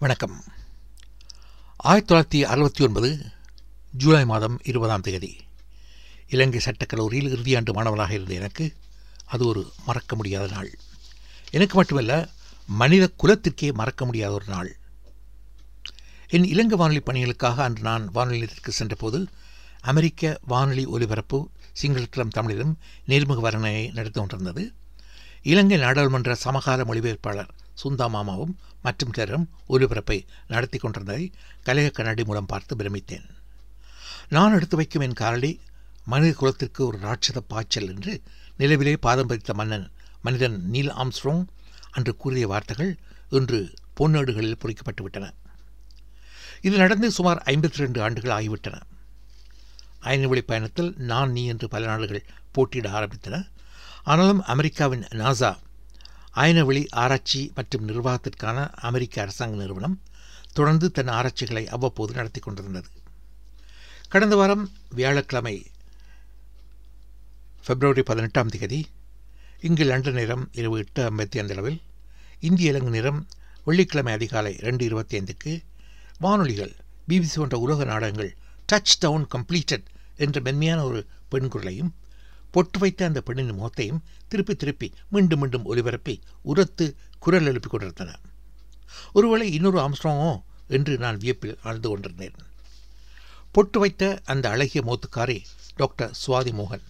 வணக்கம். ஆயிரத்தி தொள்ளாயிரத்தி அறுபத்தி ஒன்பது ஜூலை மாதம் இருபதாம் தேதி இலங்கை சட்டக்கல்லூரியில் இறுதியாண்டு மாணவனாக இருந்த எனக்கு அது ஒரு மறக்க முடியாத நாள். எனக்கு மட்டுமல்ல மனித குலத்திற்கே மறக்க முடியாத ஒரு நாள். என் இலங்கை வானொலி பணிகளுக்காக அன்று நான் வானொலி நிலையத்திற்கு சென்றபோது அமெரிக்க வானொலி ஒலிபரப்பு சிங்களத்திலும் தமிழிலும் நேர்முக வர்ணனையை நடத்தி கொண்டிருந்தது. இலங்கை நாடாளுமன்ற சமகால மொழிபெயர்ப்பாளர் சுந்தா மாமாவும் மற்றும் சிலரும் ஒலிபரப்பை நடத்தி கொண்டிருந்ததை கலைய கண்ணாடி மூலம் பார்த்து பிரமித்தேன். நான் எடுத்து வைக்கும் என் காரடி மனித குலத்திற்கு ஒரு ராட்சத பாய்ச்சல் என்று நிலவிலே பாதம் பதித்த மன்னன் மனிதன் நீல் ஆம்ஸ்ட்ரோங் அன்று கூறிய வார்த்தைகள் இன்று பொன்னேடுகளில் பொறிக்கப்பட்டு விட்டன. இது நடந்து சுமார் ஐம்பத்தி ரெண்டு ஆண்டுகள் ஆகிவிட்டன. அயனவெளி பயணத்தில் நான் நீ என்று பல நாடுகள் போட்டியிட ஆரம்பித்தன. ஆனாலும் அமெரிக்காவின் நாசா அயனவெளி ஆராய்ச்சி மற்றும் நிர்வாகத்திற்கான அமெரிக்க அரசாங்க நிறுவனம் தொடர்ந்து தன் ஆராய்ச்சிகளை அவ்வப்போது நடத்தி கொண்டிருந்தது. கடந்த வாரம் வியாழக்கிழமை பிப்ரவரி பதினெட்டாம் தேதி இங்கு லண்டன் நேரம் இரவு எட்டு ஐம்பத்தி ஐந்து அளவில் இந்திய இலங்கை நேரம் வெள்ளிக்கிழமை அதிகாலை ரெண்டு இருபத்தி ஐந்துக்கு வானொலிகள் பிபிசி போன்ற உலக நாடகங்கள் டச் டவுன் கம்ப்ளீட்டட் என்ற மென்மையான ஒரு பெண் குரலையும் பொட்டு வைத்த அந்த பெண்ணின் முகத்தையும் திருப்பி திருப்பி மீண்டும் மீண்டும் ஒலிபரப்பி உரத்து குரல் எழுப்பிக் கொண்டிருந்தன. ஒருவேளை இன்னொரு ஆம்ஸ்ட்ராங்கோ என்று நான் வியப்பில் ஆழ்ந்து கொண்டிருந்தேன். பொட்டு வைத்த அந்த அழகிய மூத்துக்காரி டாக்டர் சுவாதி மோகன்.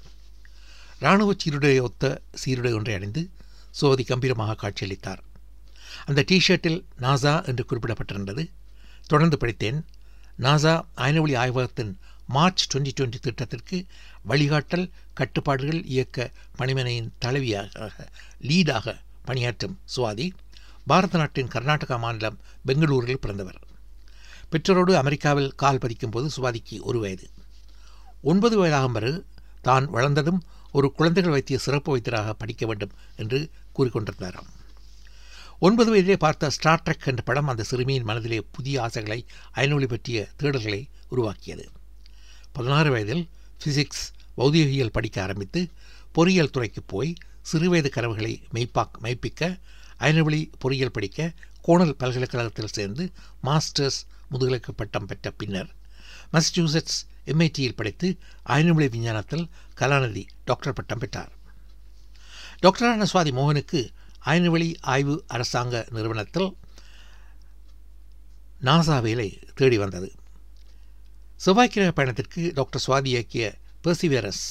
இராணுவ சீருடைய ஒத்த சீருடை ஒன்றை அணிந்து சுவாதி கம்பீரமாக காட்சியளித்தார். அந்த டிஷர்ட்டில் நாசா என்று குறிப்பிடப்பட்டிருந்தது. தொடர்ந்து படித்தேன். நாசா அயனவெளி ஆய்வகத்தின் மார்ச் டுவெண்ட்டி டுவெண்ட்டி திட்டத்திற்கு வழிகாட்டல் கட்டுப்பாடுகள் இயக்க பணிமனையின் தலைவியாக லீடாக பணியாற்றும் சுவாதி பாரத நாட்டின் கர்நாடகா மாநிலம் பெங்களூரில் பிறந்தவர். பெற்றோரோடு அமெரிக்காவில் கால் பதிக்கும் போது சுவாதிக்கு ஒரு வயது. ஒன்பது வயதாகும் பிறகு தான் வளர்ந்ததும் ஒரு குழந்தைகள் வைத்திய சிறப்பு வைத்தியராக படிக்க வேண்டும் என்று கூறிக்கொண்டிருந்தாராம். ஒன்பது வயதிலே பார்த்த ஸ்டார் ட்ரெக் என்ற படம் அந்த சிறுமியின் மனதிலே புதிய ஆசைகளை அயனொலி பற்றிய தேடல்களை உருவாக்கியது. பதினாறு வயதில் ஃபிசிக்ஸ் பௌதிகியல் படிக்க ஆரம்பித்து பொறியியல் துறைக்கு போய் சிறுவயது கனவுகளை மெய்ப்பாக் மெய்ப்பிக்க அயனவெளி பொறியியல் படிக்க கோணல் பல்கலைக்கழகத்தில் சேர்ந்து மாஸ்டர்ஸ் முதுகலைக்கு பட்டம் பெற்ற பின்னர் மசச்சூசெட்ஸ் எம்ஐடியில் படித்து அயனவெளி விஞ்ஞானத்தில் கலாநிதி டாக்டர் பட்டம் பெற்றார். டாக்டரான சுவாதி மோகனுக்கு அயனவெளி ஆய்வு அரசாங்க நிறுவனத்தில் நாசா வேலை தேடி வந்தது. செவ்வாய்க்கிழமை பயணத்திற்கு டாக்டர் சுவாதி இயக்கிய பெர்சிவியரஸ்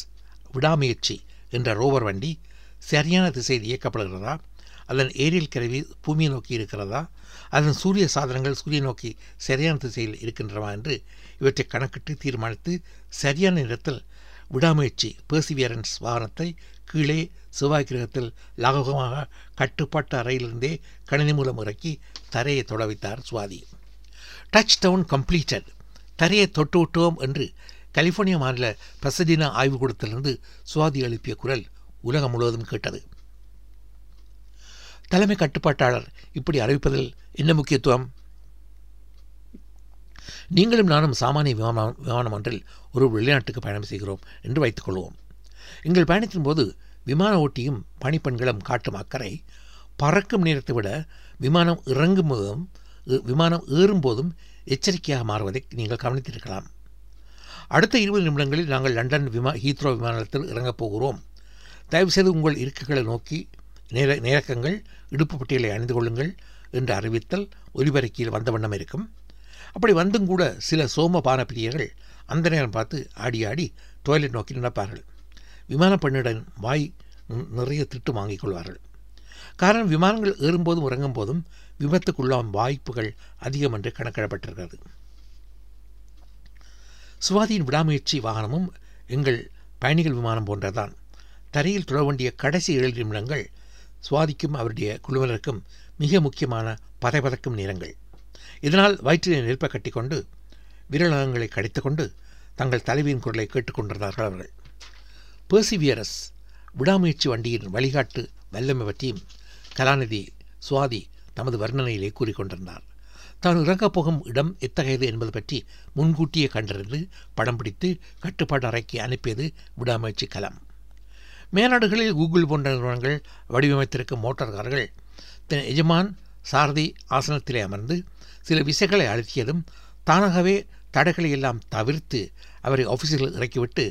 விடாமுயற்சி என்ற ரோவர் வண்டி சரியான திசையில் இயக்கப்படுகிறதா? அதன் ஏரியல் கருவி பூமியை நோக்கி இருக்கிறதா? அதன் சூரிய சாதனங்கள் சூரிய நோக்கி சரியான திசையில் இருக்கின்றவா என்று இவற்றை கணக்கிட்டு தீர்மானித்து சரியான நேரத்தில் விடாமுயற்சி பெர்சிவியரன்ஸ் வாகனத்தை கீழே செவ்வாய் கிரகத்தில் லாகவமாக கட்டுப்பாட்டு அறையிலிருந்தே கணினி மூலம் இறக்கி தரையை தொட வைத்தார் சுவாதி. டச் டவுன் கம்ப்ளீட்டட் தரையை தொட்டு விட்டோம் என்று கலிஃபோர்னியா மாநில பசடினா ஆய்வுக்கூடத்திலிருந்து சுவாதி எழுப்பிய குரல் உலகம் முழுவதும் கேட்டது. தலைமை கட்டுப்பாட்டாளர் இப்படி அறிவிப்பதில் என்ன முக்கியத்துவம்? நீங்களும் நானும் சாமானிய விமானம் விமானம் ஒன்றில் ஒரு வெளிநாட்டுக்கு பயணம் செய்கிறோம் என்று வைத்துக்கொள்வோம் எங்கள் பயணத்தின் போது விமான ஓட்டியும் பணிப்பெண்களும் காட்டும் அக்கறை பறக்கும் நேரத்தை விட விமானம் இறங்கும் போதும் விமானம் ஏறும்போதும் எச்சரிக்கையாக மாறுவதை நீங்கள் கவனித்திருக்கலாம். அடுத்த இருபது நிமிடங்களில் நாங்கள் லண்டன் விமா ஹீத்ரோ விமானத்தில் இறங்கப் போகிறோம். தயவுசெய்து உங்கள் இருக்கைகளை நோக்கி நேர நேரக்கங்கள் இடுப்பு பட்டியலை அணிந்து கொள்ளுங்கள் என்று அறிவித்தல் ஒலிபரக்கியில் வந்த வண்ணம் இருக்கும். அப்படி வந்தும் கூட சில சோமபான பிரியர்கள் அந்த நேரம் பார்த்து ஆடி ஆடி டாய்லெட் நோக்கி நடப்பார்கள் விமான பெண்ணிடம் வாய் நிறைய திட்டு வாங்கிக் கொள்வார்கள். காரணம் விமானங்கள் ஏறும்போதும் இறங்கும் போதும் விபத்துக்குள்ளாகும் வாய்ப்புகள் அதிகம் என்று கணக்கிடப்பட்டிருக்கிறது. சுவாதியின் விடாமுயற்சி வாகனமும் எங்கள் பயணிகள் விமானம் போன்றதான் தரையில் தொடர வேண்டிய கடைசி ஏழு நிமிடங்கள் சுவாதிக்கும் அவருடைய குழுவினருக்கும் மிக முக்கியமான பதைபதக்கும் நேரங்கள். இதனால் வயிற்றிலே நெருப்பை கட்டிக்கொண்டு விரலகங்களை கடித்துக்கொண்டு தங்கள் தலைவியின் குரலை கேட்டுக்கொண்டிருந்தார்கள் அவர்கள். பேர்சிவியரஸ் விடாமுயற்சி வண்டியின் வழிகாட்டு வல்லமை பற்றியும் கலாநிதி சுவாதி தமது வர்ணனையிலே கூறிக்கொண்டிருந்தார். தான் இறங்கப் போகும் இடம் எத்தகையது என்பது பற்றி முன்கூட்டியே கண்டறிந்து படம் பிடித்து கட்டுப்பாடு அறைக்கு அனுப்பியது விடாமுயற்சி கலம் மேநாடுகளில் கூகுள் போன்ற நிறுவனங்கள் வடிவமைத்திருக்கும் மோட்டார் கார்கள் தன் எஜமான் சாரதி ஆசனத்திலே அமர்ந்து சில விசைகளை அழுத்தியதும் தானாகவே தடைகளை எல்லாம் தவிர்த்து அவரை ஆஃபீஸில் இறக்கிவிட்டு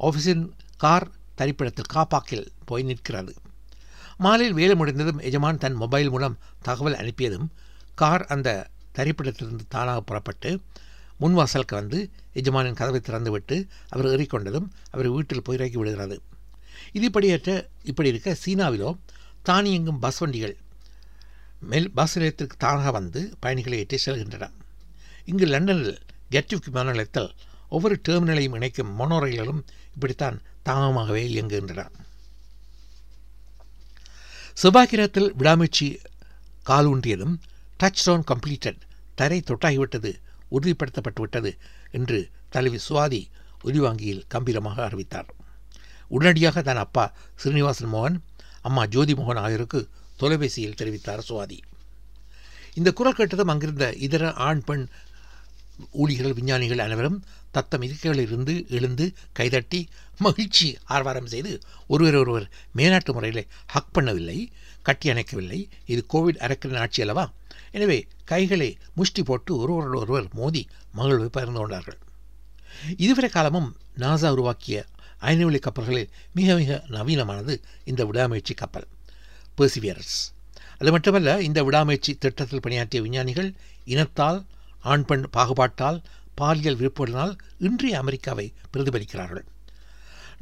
ஆஃபீஸின் கார் தரிப்பிடத்தில் காப்பாக்கில் போய் நிற்கிறது. மாலையில் வேலை முடிந்ததும் எஜமான் தன் மொபைல் மூலம் தகவல் அனுப்பியதும் கார் அந்த தரிப்பிடத்திலிருந்து தானாக புறப்பட்டு முன்வாசலுக்கு வந்து எஜமானின் கதவை திறந்துவிட்டு அவர் ஏறிக்கொண்டதும் அவர் வீட்டில் போய் இறக்கி விடுகிறது. இதுபடியற்ற இப்படி இருக்க சீனாவிலோ தானியங்கும் பஸ் வண்டிகள் மெல் பஸ் நிலையத்திற்கு தானாக வந்து பயணிகளை ஏற்றி செல்கின்றன. இங்கு லண்டனில் கெட்டிவ் விமான நிலையத்தில் ஒவ்வொரு டெர்மினலையும் இணைக்கும் மொனோ ரயில்களும் இப்படித்தான் தாமமாகவே இயங்குகின்றன. செவ்வாய்க்கிரத்தில் விடாமுச்சி காலூன்றியதும் டச் டவுன் கம்ப்ளீட்டட் தரை தொட்டாகிவிட்டது உறுதிப்படுத்தப்பட்டு விட்டது என்று தலைவி சுவாதி உரிவாங்கியில் கம்பீரமாக அறிவித்தார். உடனடியாக தான் அப்பா ஸ்ரீனிவாசன் மோகன் அம்மா ஜோதி மோகன் ஆகியோருக்கு தொலைபேசியில் தெரிவித்தார் சுவாதி. இந்த குரல் கேட்டதும் அங்கிருந்த இதர ஆண் பெண் ஊழியர்கள் விஞ்ஞானிகள் அனைவரும் தத்தம் இருக்கைகளிலிருந்து எழுந்து கைதட்டி மகிழ்ச்சி ஆர்வாரம் செய்து ஒருவர் ஒருவர் மேனாட்டு முறையில் ஹக் பண்ணவில்லை கட்டி அணைக்கவில்லை. இது கோவிட் அரக்கின் ஆட்சி அல்லவா? எனவே கைகளை முஷ்டி போட்டு ஒருவரோடு ஒருவர் மோதி மகிழ்வை பகிர்ந்து கொண்டார்கள். இதுவரை காலமும் நாசா உருவாக்கிய அயனவெளி கப்பல்களில் மிக மிக நவீனமானது இந்த விடாமுயற்சி கப்பல் பெர்சிவியரஸ் அது மட்டுமல்ல இந்த விடாமுயற்சி திட்டத்தில் பணியாற்றிய விஞ்ஞானிகள் இனத்தால் ஆண் பெண் பாகுபாட்டால் பாலியல் விருப்பத்தினால் இன்றைய அமெரிக்காவை பிரதிபலிக்கிறார்கள்.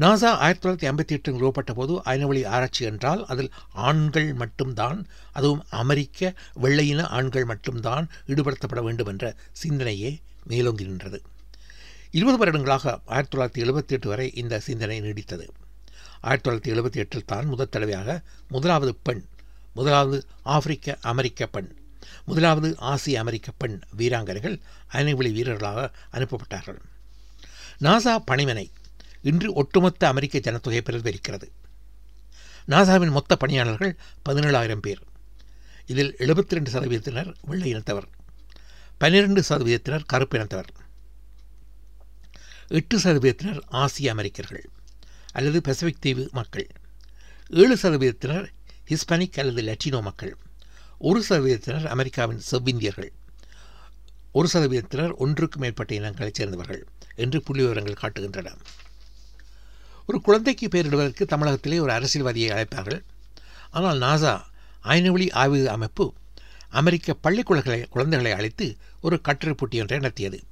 நாசா ஆயிரத்தி தொள்ளாயிரத்தி ஐம்பத்தி எட்டு நிறுவப்பட்ட போது அயனவெளி ஆராய்ச்சி என்றால் அதில் ஆண்கள் மட்டும்தான் அதுவும் அமெரிக்க வெள்ளையின ஆண்கள் மட்டும்தான் ஈடுபடுத்தப்பட வேண்டும் என்ற சிந்தனையே மேலோங்கி நின்றது. இருபது வருடங்களாக ஆயிரத்தி தொள்ளாயிரத்தி எழுபத்தி எட்டு வரை இந்த சிந்தனை நீடித்தது. ஆயிரத்தி தொள்ளாயிரத்தி எழுபத்தி எட்டில் தான் முதல் தடவையாக முதலாவது பெண் முதலாவது ஆப்பிரிக்க அமெரிக்க பெண் முதலாவது ஆசிய அமெரிக்க பெண் வீராங்கனைகள் அயனவெளி வீரர்களாக அனுப்பப்பட்டார்கள். நாசா பணிமனை இன்று ஒட்டுமொத்த அமெரிக்க ஜனத்தொகை பிரதிபலிக்கிறது. நாசாவின் மொத்த பணியாளர்கள் பதினேழாயிரம் பேர். இதில் எழுபத்தி ரெண்டு சதவீதத்தினர் வெள்ளை இனத்தவர் பன்னிரெண்டு சதவீதத்தினர் கருப்பு இனத்தவர் எட்டு சதவீதத்தினர் ஆசிய அமெரிக்கர்கள் அல்லது பசிபிக் தீவு மக்கள். ஏழு சதவீதத்தினர் ஹிஸ்பானிக் அல்லது லட்டினோ மக்கள். ஒரு சதவீதத்தினர் அமெரிக்காவின் செவ்விந்தியர்கள் ஒரு சதவீதத்தினர் ஒன்றுக்கும் மேற்பட்ட இனங்களைச் சேர்ந்தவர்கள் என்று புள்ளி விவரங்கள் காட்டுகின்றன. ஒரு குழந்தைக்கு பெயரிடுவதற்கு தமிழகத்திலே ஒரு அரசியல்வாதியை அழைப்பார்கள். ஆனால் நாசா அயனவெளி ஆய்வு அமைப்பு அமெரிக்க பள்ளிக்குழந்தைகளை குழந்தைகளை அழைத்து ஒரு கட்டுரை போட்டி ஒன்றை நடத்தியது.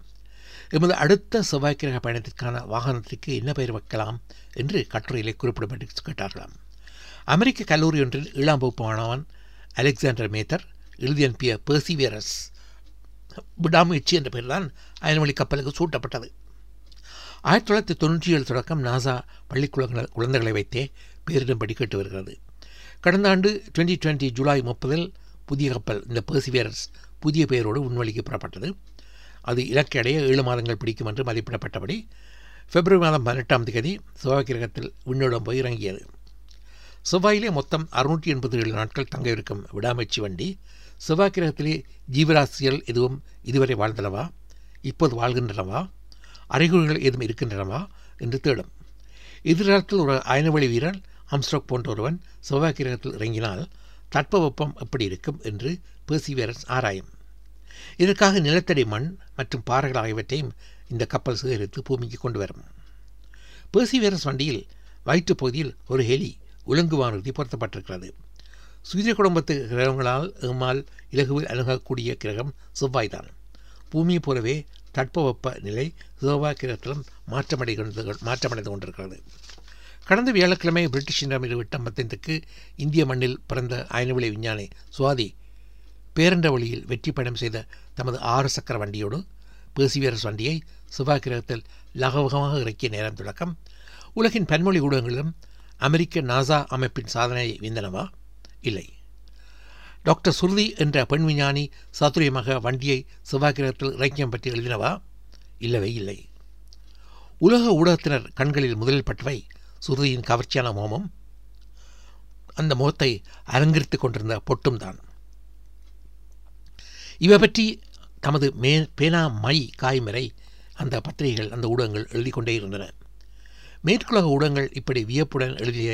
எமது அடுத்த செவ்வாய்க்கிரக பயணத்திற்கான வாகனத்திற்கு என்ன பெயர் வைக்கலாம் என்று கட்டுரையிலே குறிப்பிடப்பட்டு கேட்டார்களாம். அமெரிக்க கல்லூரி ஒன்றில் ஏழாம் வகுப்பு மாணவன் அலெக்சாண்டர் மேத்தர் எழுதி அனுப்பிய பெர்சிவியரஸ் விடாமுயற்சி என்ற பெயர்தான் அயன்வழி கப்பலுக்கு சூட்டப்பட்டது. ஆயிரத்தி தொள்ளாயிரத்தி தொண்ணூற்றி ஏழு தொடக்கம் நாசா பள்ளிக்குழந்தை குழந்தைகளை வைத்தே பேரிடும்படி கேட்டு வருகிறது. கடந்த ஆண்டு டுவெண்ட்டி டுவெண்ட்டி ஜூலை முப்பதில் புதிய கப்பல் இந்த பெர்சிவியரஸ் புதிய பெயரோடு விண்வெளிக்கு புறப்பட்டது. அது இலக்கை அடைய ஏழு மாதங்கள் பிடிக்கும் என்று மதிப்பிடப்பட்டபடி பிப்ரவரி மாதம் பதினெட்டாம் தேதி செவ்வாய் கிரகத்தில் விண்ணோடம் போய் இறங்கியது. செவ்வாயிலே மொத்தம் அறுநூற்றி எண்பத்தி ஏழு நாட்கள் தங்க இருக்கும் விடாமச்சி வண்டி செவ்வாய் கிரகத்திலே ஜீவராசிகள் எதுவும் இதுவரை வாழ்ந்தனவா? இப்போது வாழ்கின்றனவா? அறிகுறிகள் ஏதும் இருக்கின்றனவா? என்று தேடும். எதிர்காலத்தில் ஒரு அயனவழி வீரர் அம்ஸ்ட்ரோக் போன்ற ஒருவன் செவ்வாய் கிரகத்தில் இறங்கினால் தட்பவெப்பம் எப்படி இருக்கும் என்று பெர்சிவியரன்ஸ் ஆராயும். இதற்காக நிலத்தடி மண் மற்றும் பாறைகள் ஆகியவற்றையும் இந்த கப்பல் சேகரித்து பூமிக்கு கொண்டு வரும். பெர்சிவியரன்ஸ் வண்டியில் வயிற்றுப் பகுதியில் ஒரு ஹெலி உலங்கு வானூர்தி பொருத்தப்பட்டிருக்கிறது. சூரிய குடும்பத்து கிரகங்களால் எம்மால் இலகுவில் அணுகக்கூடிய கிரகம் செவ்வாய்தான். பூமியைப் போலவே தட்பவெப்ப நிலை செவ்வாய் கிரகத்திலும் மாற்றமடைகின்றது மாற்றமடைந்து கொண்டிருக்கிறது. கடந்த வியாழக்கிழமை பிரிட்டிஷிடம் இருபத்தி ஐம்பத்தைந்துக்கு இந்திய மண்ணில் பிறந்த அயனவிலை விஞ்ஞானி சுவாதி பேரண்ட வழியில் வெற்றி பயணம் செய்த தமது ஆறு சக்கர வண்டியோடு பேசிவியரஸ் வண்டியை செவ்வாய் கிரகத்தில் லகவகமாக இறக்கிய நேரம் தொடக்கம். உலகின் பன்மொழி ஊடகங்களிலும் அமெரிக்க நாசா அமைப்பின் சாதனையை விந்தனவா? இல்லை. டாக்டர் சுருதி என்ற பெண் விஞ்ஞானி சாத்துரியமாக வண்டியை செவ்வாய் கிரகத்தில் இறக்கியம் பற்றி எழுதினவா? இல்லவே இல்லை. உலக ஊடகத்தினர் கண்களில் முதலில் பட்டவை சுருதியின் கவர்ச்சியான மோமம் அந்த முகத்தை அலங்கரித்துக் கொண்டிருந்த பொட்டும் தான். இவை பற்றி தமது மே பேனா மை காய்மறை அந்த பத்திரிகைகள் அந்த ஊடகங்கள் எழுதி கொண்டே இருந்தன. மேற்குலக ஊடகங்கள் இப்படி வியப்புடன் எழுதிய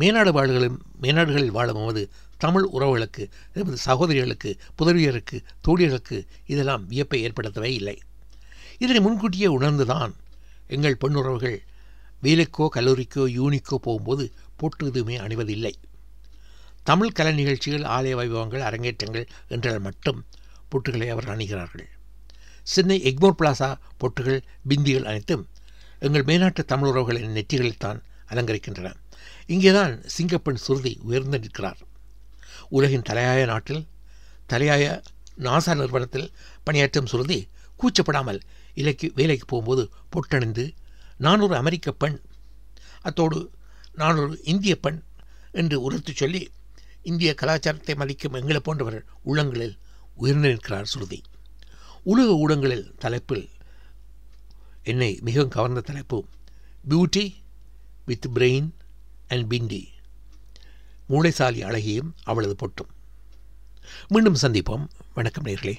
மேனாடு வாழ்களும் மேனாடுகளில் வாழும் நமது தமிழ் உறவுகளுக்கு எமது சகோதரிகளுக்கு புதவியருக்கு தோழியர்களுக்கு இதெல்லாம் வியப்பை ஏற்படுத்தவே இல்லை. இதனை முன்கூட்டியே உணர்ந்துதான் எங்கள் பெண்ணுறவுகள் வேலைக்கோ கல்லூரிக்கோ யூனிக்கோ போகும்போது பொட்டு எதுவுமே அணிவதில்லை. தமிழ் கலை நிகழ்ச்சிகள் ஆலய வைபவங்கள் அரங்கேற்றங்கள் என்றால் மட்டும் பொட்டுகளை அவர் அணிகிறார்கள். சென்னை எக்மோர் பிளாசா பொட்டுகள் பிந்திகள் அனைத்தும் எங்கள் மேலாட்டு தமிழுறவுகளின் நெற்றிகளில் தான் அலங்கரிக்கின்றன. இங்கேதான் சிங்கப்பெண் சுருதி உயர்ந்து நிற்கிறார். உலகின் தலையாய நாட்டில் தலையாய நாசா நிறுவனத்தில் பணியாற்றும் சுருதி கூச்சப்படாமல் இலைக்கு வேலைக்கு போகும்போது பொட்டணிந்து நான் ஒரு அமெரிக்க பெண் அத்தோடு நான் ஒரு இந்திய பெண் என்று உரத்து சொல்லி இந்திய கலாச்சாரத்தை மதிக்கும் எங்களை போன்றவர் உள்ளங்களில் உயர்ந்து நிற்கிறார் சுருதி. உலக ஊடகங்களில் தலைப்பில் என்னை மிகவும் கவர்ந்த தலைப்பு. Beauty with brain and bindi மூளைசாலி அழகியும் அவளது பொட்டும். மீண்டும் சந்திப்போம். வணக்கம் நேர்களே.